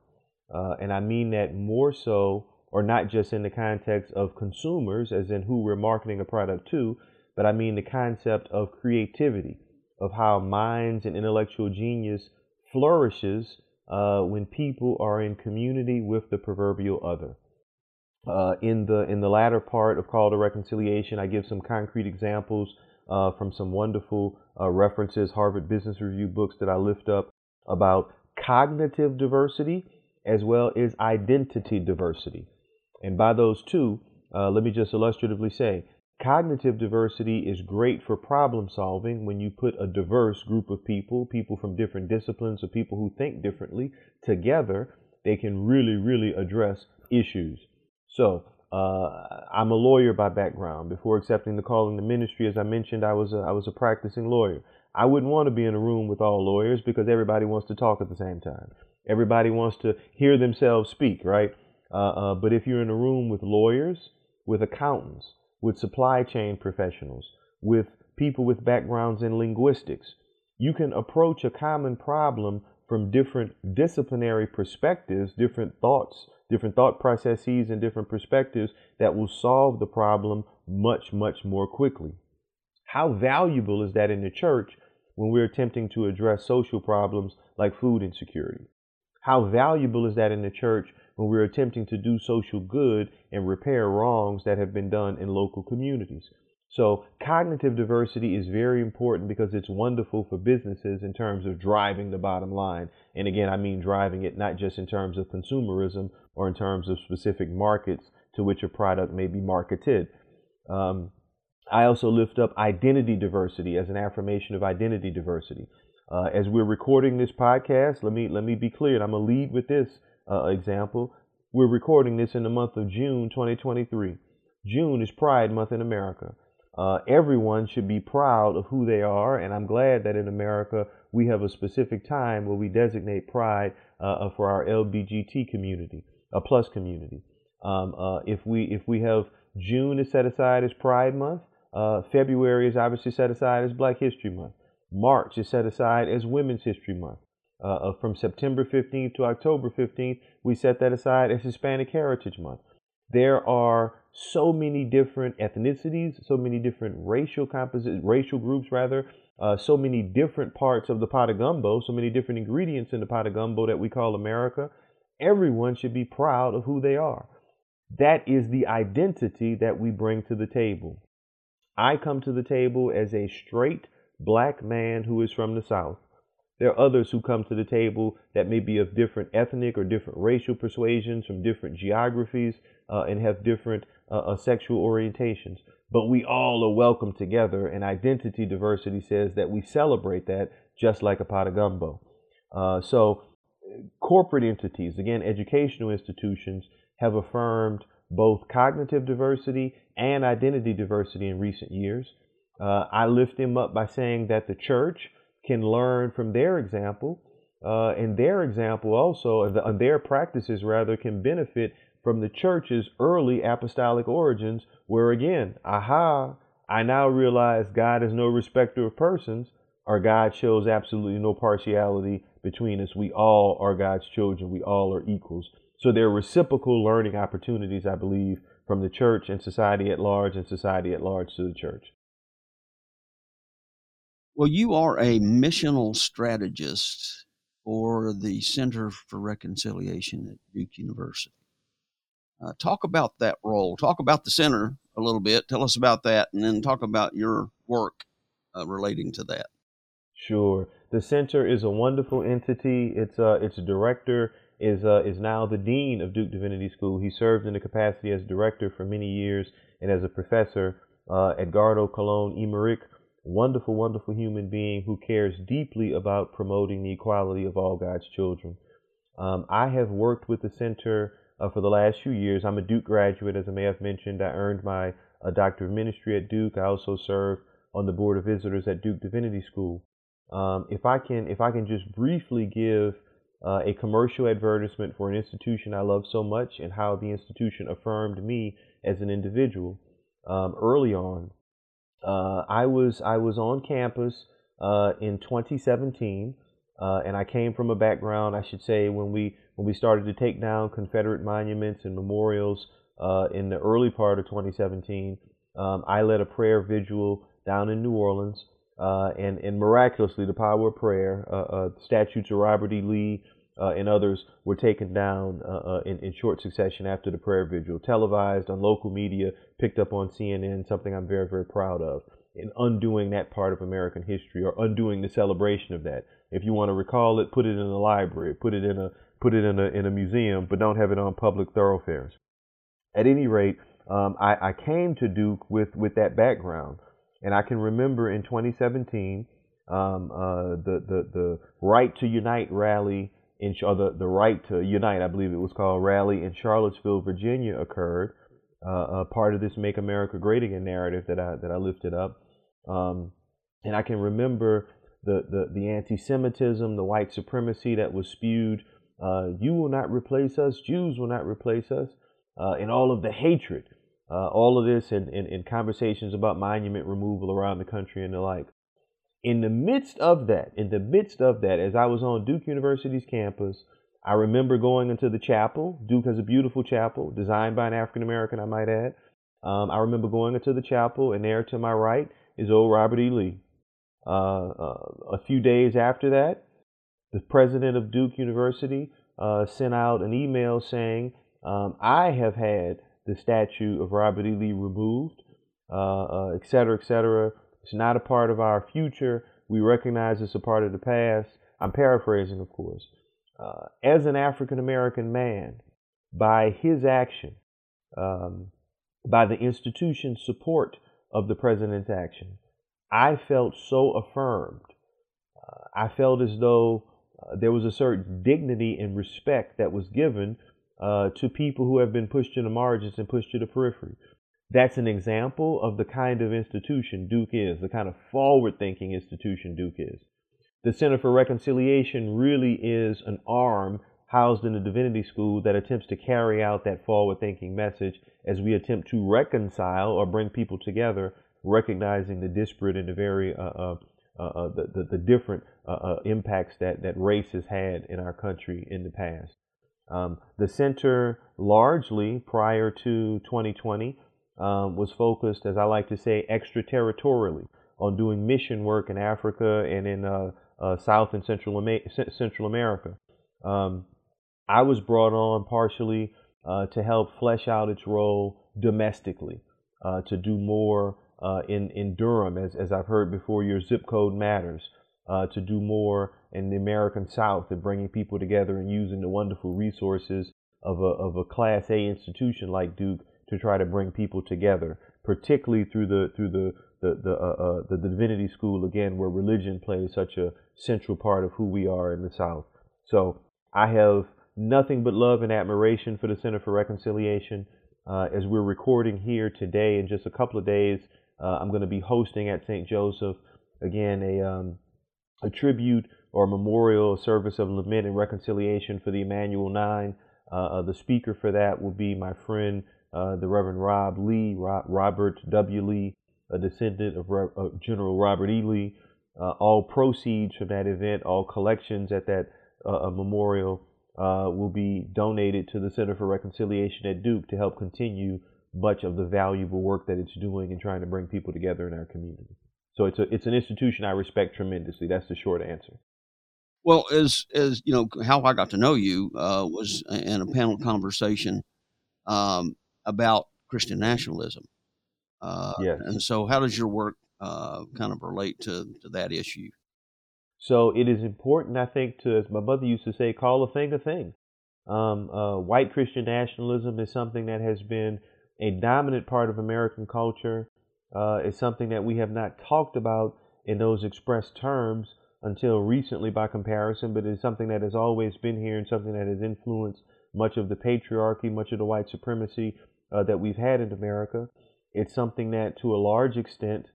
Uh, and I mean that more so, or not just in the context of consumers, as in who we're marketing a product to, but I mean the concept of creativity, of how minds and intellectual genius flourishes uh, when people are in community with the proverbial other. Uh, in the in the latter part of Call to Reconciliation, I give some concrete examples uh, from some wonderful uh, references, Harvard Business Review books that I lift up about cognitive diversity as well as identity diversity. And by those two, uh, let me just illustratively say Cognitive diversity is great for problem solving when you put a diverse group of people, people from different disciplines or people who think differently, together. They can really, really address issues. So, uh, I'm a lawyer by background. Before accepting the call in the ministry, as I mentioned, I was a, I was a practicing lawyer. I wouldn't want to be in a room with all lawyers because everybody wants to talk at the same time. Everybody wants to hear themselves speak, right? Uh, uh, but if you're in a room with lawyers, with accountants, with supply chain professionals, with people with backgrounds in linguistics. You can approach a common problem from different disciplinary perspectives, different thoughts, different thought processes, and different perspectives that will solve the problem much, much more quickly. How valuable is that in the church when we're attempting to address social problems like food insecurity? How valuable is that in the church when we're attempting to do social good and repair wrongs that have been done in local communities. So, cognitive diversity is very important because it's wonderful for businesses in terms of driving the bottom line. And again, I mean driving it not just in terms of consumerism or in terms of specific markets to which a product may be marketed. Um, I also lift up identity diversity as an affirmation of identity diversity. Uh, as we're recording this podcast, let me let me be clear, and I'm gonna lead with this uh, example. We're recording this in the month of June 2023. June is Pride Month in America. Uh, everyone should be proud of who they are, and I'm glad that in America we have a specific time where we designate Pride uh, uh for our LBGT community, a plus community. Um, uh, if we if we have June is set aside as Pride Month. Uh, February is obviously set aside as Black History Month. March is set aside as Women's History Month. Uh, from September 15th to October 15th, we set that aside as Hispanic Heritage Month. There are so many different ethnicities, so many different racial composite, racial groups rather, uh, so many different parts of the pot of gumbo, so many different ingredients in the pot of gumbo that we call America. Everyone should be proud of who they are. That is the identity that we bring to the table. I come to the table as a straight black man who is from the South. There are others who come to the table that may be of different ethnic or different racial persuasions, from different geographies, uh, and have different uh, uh, sexual orientations. But we all are welcome together, and identity diversity says that we celebrate that just like a pot of gumbo. Uh, so, corporate entities, again, educational institutions, have affirmed both cognitive diversity and identity diversity in recent years. Uh, I lift them up by saying that the church can learn from their example, uh, and their example also, and their practices rather, can benefit from the church's early apostolic origins, where again, aha, I now realize God is no respecter of persons, or God shows absolutely no partiality between us. We all are God's children, we all are equals. So there are reciprocal learning opportunities, I believe, from the church and society at large, and society at large to the church. Well, you are a missional strategist for the Center for Reconciliation at Duke University. Uh, talk about that role. Talk about the center a little bit. Tell us about that, and then talk about your work uh, relating to that. Sure. The center is a wonderful entity. Its uh, its director is uh, is now the dean of Duke Divinity School. He served in the capacity as director for many years and as a professor. Uh, Edgardo Colon Emeric, wonderful, wonderful human being who cares deeply about promoting the equality of all God's children. Um, I have worked with the center uh, for the last few years. I'm a Duke graduate, as I may have mentioned. I earned my uh, Doctor of Ministry at Duke. I also serve on the Board of Visitors at Duke Divinity School. Um, if I can, if I can just briefly give uh, a commercial advertisement for an institution I love so much and how the institution affirmed me as an individual. Um, early on, uh, I was I was on campus uh, in 2017, uh, and I came from a background, I should say, when we when we started to take down Confederate monuments and memorials uh, in the early part of 2017, um, I led a prayer vigil down in New Orleans. Uh, and, and miraculously, the power of prayer, uh, statutes of Robert E. Lee uh, and others were taken down uh, in, in short succession after the prayer vigil, televised on local media, picked up on CNN, something I'm very, very proud of in undoing that part of American history or undoing the celebration of that. If you want to recall it, put it in a library, put it in a put it in a in a museum, but don't have it on public thoroughfares. At any rate, um, I, I, came to Duke with with that background, and I can remember in 2017 um, uh, the the the Right to Unite rally in or the the Right to Unite, I believe it was called rally in Charlottesville, Virginia occurred. Uh, part of this Make America Great Again narrative that I that I lifted up, um, and I can remember the, the, the anti-Semitism, the white supremacy that was spewed uh, you will not replace us. Jews will not replace us. Uh, and all of the hatred, uh, all of this, and, and, and conversations about monument removal around the country and the like. In the midst of that, in the midst of that, as I was on Duke University's campus, I remember going into the chapel. Duke has a beautiful chapel designed by an African American, I might add. Um, I remember going into the chapel, and there to my right is old Robert E. Lee. Uh, uh, a few days after that, the president of Duke University uh, sent out an email saying, um, I have had the statue of Robert E. Lee removed, uh, uh, et cetera, et cetera. It's not a part of our future. We recognize it's a part of the past. I'm paraphrasing, of course. Uh, as an African American man, by his action, um, by the institution's support of the president's action, I felt so affirmed. Uh, I felt as though uh, there was a certain dignity and respect that was given uh, to people who have been pushed to the margins and pushed to the periphery. That's an example of the kind of institution Duke is, the kind of forward thinking institution Duke is. The Center for Reconciliation really is an arm housed in the Divinity School that attempts to carry out that forward thinking message as we attempt to reconcile or bring people together, recognizing the disparate and the very uh, uh, uh, uh the, the, the, different uh, uh, impacts that, that race has had in our country in the past. Um, the center largely prior to 2020 um, was focused, as I like to say, extraterritorially on doing mission work in Africa and in South and Central, Central America. Um, I was brought on partially uh, to help flesh out its role domestically, uh, to do more uh, in, in Durham, as, as I've heard before, your zip code matters, uh, to do more in the American South and bringing people together and using the wonderful resources of a, of a Class A institution like Duke to try to bring people together, particularly through the through the the the, uh, uh, the divinity school again, where religion plays such a central part of who we are in the South. So I have nothing but love and admiration for the Center for Reconciliation. Uh, as we're recording here today, in just a couple of days, uh, I'm going to be hosting at St. Joseph again a um, a tribute or memorial service of lament and reconciliation for the Emanuel Nine. Uh, uh the speaker for that will be my friend, uh, the Reverend Rob Lee, Robert W. Lee, a descendant of uh, General Robert E. Lee. all proceeds from that event, all collections at that memorial uh, will be donated to the Center for Reconciliation at Duke to help continue much of the valuable work that it's doing in trying to bring people together in our community. So it's a it's an institution I respect tremendously. That's the short answer. Well, as as you know, how I got to know you uh, was in a panel conversation um, about Christian nationalism. Uh, yes. And so, how does your work uh, kind of relate to to that issue? So it is important, I think, to, as my mother used to say, call a thing a thing. Um, uh, white Christian nationalism is something that has been a dominant part of American culture. Uh, it's something that we have not talked about in those expressed terms until recently by comparison, but it's something that has always been here and something that has influenced much of the patriarchy, much of the white supremacy uh, that we've had in America. It's something that, to a large extent,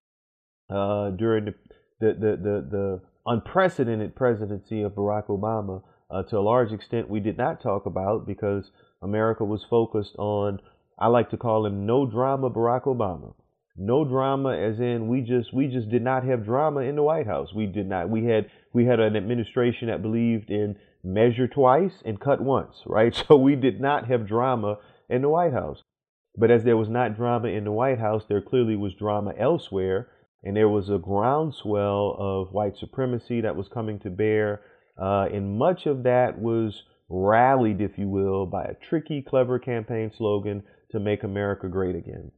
uh, during the, the, the, the, unprecedented presidency of Barack Obama, uh, to a large extent, we did not talk about because America was focused on, I like to call him no drama Barack Obama. No drama as in we just we just did not have drama in the White House. We did not. We had we had an administration that believed in measure twice and cut once, right? So we did not have drama in the White House. But as there was not drama in the White House, there clearly was drama elsewhere and there was a groundswell of white supremacy that was coming to bear. Uh, and much of that was rallied, if you will, by a tricky, clever campaign slogan to make America great again.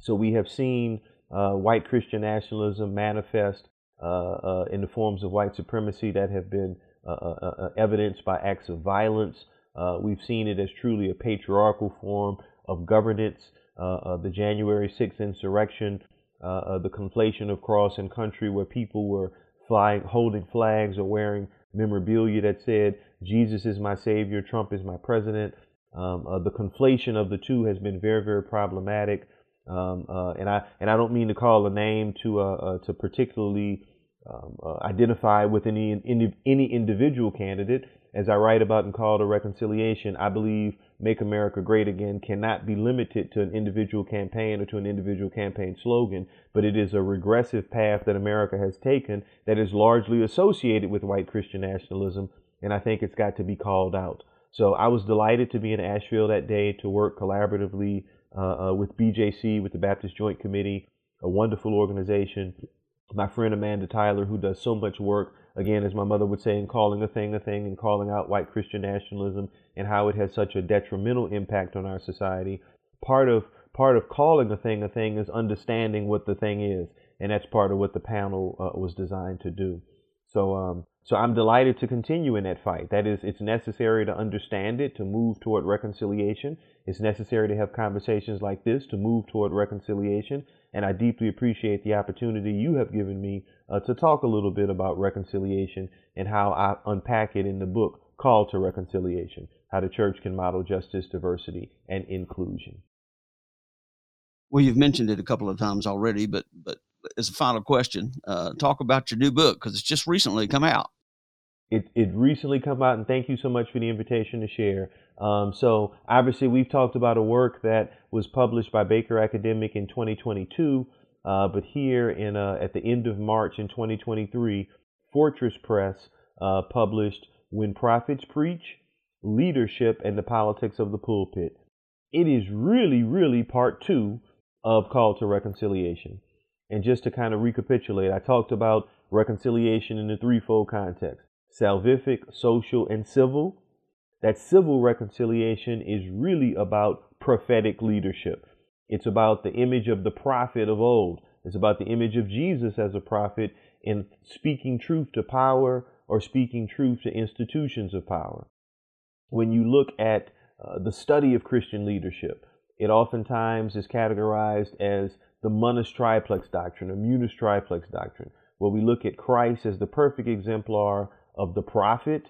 So we have seen uh, white Christian nationalism manifest uh, uh in the forms of white supremacy that have been uh, uh, evidenced by acts of violence. we've seen it as truly a patriarchal form of governance. the January 6th insurrection uh, uh, the conflation of cross and country where people were flying, holding flags or wearing memorabilia that said, Jesus is my savior, Trump is my president. Um, uh, the conflation of the two has been very, very problematic. Um, uh, and I and I don't mean to call a name to uh, uh to particularly um, identify with any, any any individual candidate. As I write about and call to reconciliation, I believe Make America Great Again cannot be limited to an individual campaign or to an individual campaign slogan, but it is a regressive path that America has taken that is largely associated with white Christian nationalism, and I think it's got to be called out. So I was delighted to be in Asheville that day to work collaboratively uh, uh, with BJC, with the Baptist Joint Committee, a wonderful organization. My friend Amanda Tyler, who does so much work again, as my mother would say, in calling a thing a thing and calling out white Christian nationalism and how it has such a detrimental impact on our society. Part of part of calling a thing a thing is understanding what the thing is, and that's part of what the panel uh, was designed to do. So, um, so I'm delighted to continue in that fight. That is, it's necessary to understand it to move toward reconciliation. It's necessary to have conversations like this to move toward reconciliation. And I deeply appreciate the opportunity you have given me uh, to talk a little bit about reconciliation and how I unpack it in the book Call to Reconciliation How the Church Can Model Justice, Diversity, and Inclusion. Well, you've mentioned it a couple of times already, but, but as a final question, uh, talk about your new book because it's just recently come out. it, it recently come out, and thank you so much for the invitation to share. Um, so obviously, we've talked about a work that was published by Baker Academic in 2022, uh, but here in uh, at the end of March in 2023, Fortress Press uh, published "When Prophets Preach: Leadership and the Politics of the Pulpit." It is really, really part two of Call to Reconciliation. And just to kind of recapitulate, I talked about reconciliation in the threefold context salvific, social, and civil. That civil reconciliation is really about prophetic leadership. It's about the image of the prophet of old. It's about the image of Jesus as a prophet in speaking truth to power or speaking truth to institutions of power. When you look at uh, the study of Christian leadership, it oftentimes is categorized as the Munus triplex doctrine or Munus triplex doctrine, where we look at Christ as the perfect exemplar of the prophet,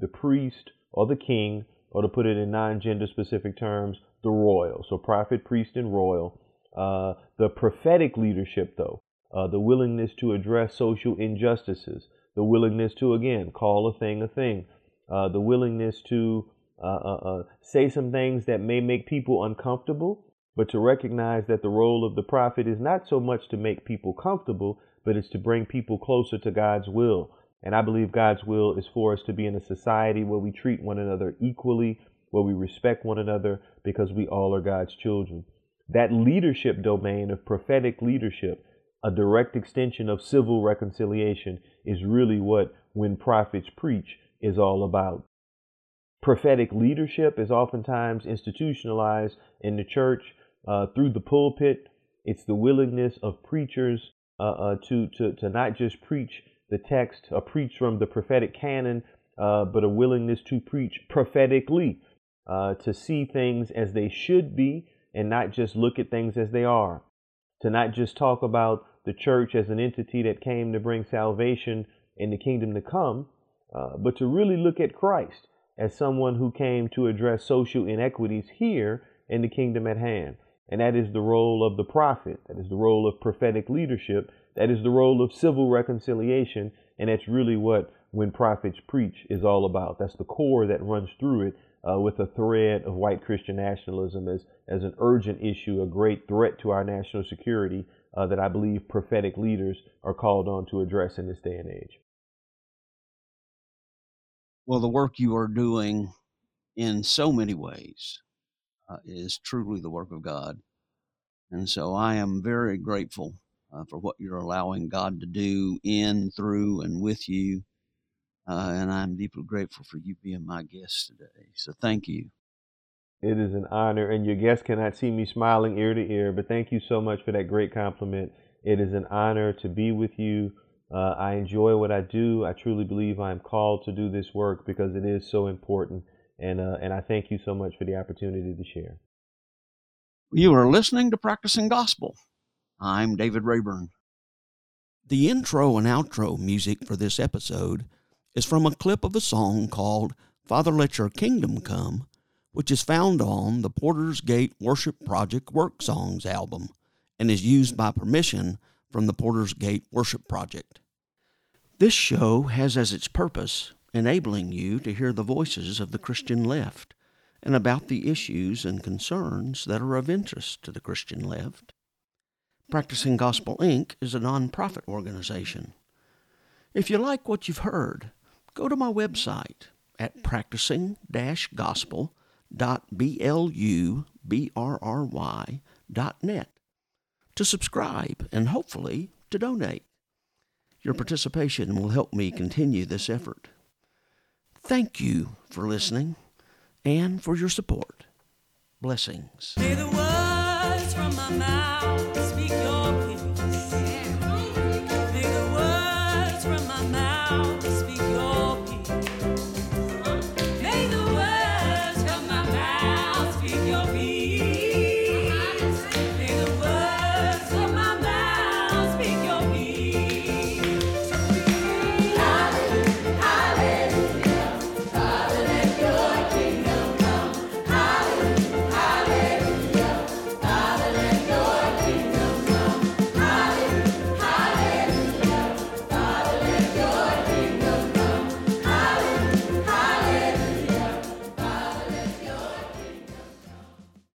the priest, or the king, or to put it in non gender specific terms, the royal. So, prophet, priest, and royal. Uh, the prophetic leadership, though, uh, the willingness to address social injustices, the willingness to, again, call a thing a thing, uh, the willingness to uh, uh, uh, say some things that may make people uncomfortable, but to recognize that the role of the prophet is not so much to make people comfortable, but it's to bring people closer to God's will. And I believe God's will is for us to be in a society where we treat one another equally, where we respect one another because we all are God's children. That leadership domain of prophetic leadership, a direct extension of civil reconciliation, is really what When Prophets Preach is all about. Prophetic leadership is oftentimes institutionalized in the church uh, through the pulpit. It's the willingness of preachers uh, uh, to, to, to not just preach the text or preach from the prophetic canon, uh, but a willingness to preach prophetically, uh, to see things as they should be and not just look at things as they are, to not just talk about the church as an entity that came to bring salvation in the kingdom to come, uh, but to really look at Christ as someone who came to address social inequities here in the kingdom at hand. And that is the role of the prophet, that is the role of prophetic leadership that is the role of civil reconciliation, and that's really what When Prophets Preach is all about. That's the core that runs through it uh, with a thread of white Christian nationalism as, as an urgent issue, a great threat to our national security uh, that I believe prophetic leaders are called on to address in this day and age. Well, the work you are doing in so many ways uh, is truly the work of God. And so I am very grateful uh, for what you're allowing God to do in, through, and with you. Uh, and I'm deeply grateful for you being my guest today. So thank you. It is an honor, and your guests cannot see me smiling ear to ear, but thank you so much for that great compliment. It is an honor to be with you. Uh, I enjoy what I do. I truly believe I'm called to do this work because it is so important, and uh, and I thank you so much for the opportunity to share. You are listening to Practicing Gospel. I'm David Rayburn. The intro and outro music for this episode is from a clip of a song called Father Let Your Kingdom Come, which is found on the Porter's Gate Worship Project Work Songs album and is used by permission from the Porter's Gate Worship Project. This show has as its purpose enabling you to hear the voices of the Christian left and about the issues and concerns that are of interest to the Christian left. Practicing Gospel Inc. is a nonprofit organization. If you like what you've heard, go to my website at practicing-gospel.blubrry.net to subscribe and hopefully to donate. Your participation will help me continue this effort. Thank you for listening and for your support. Blessings.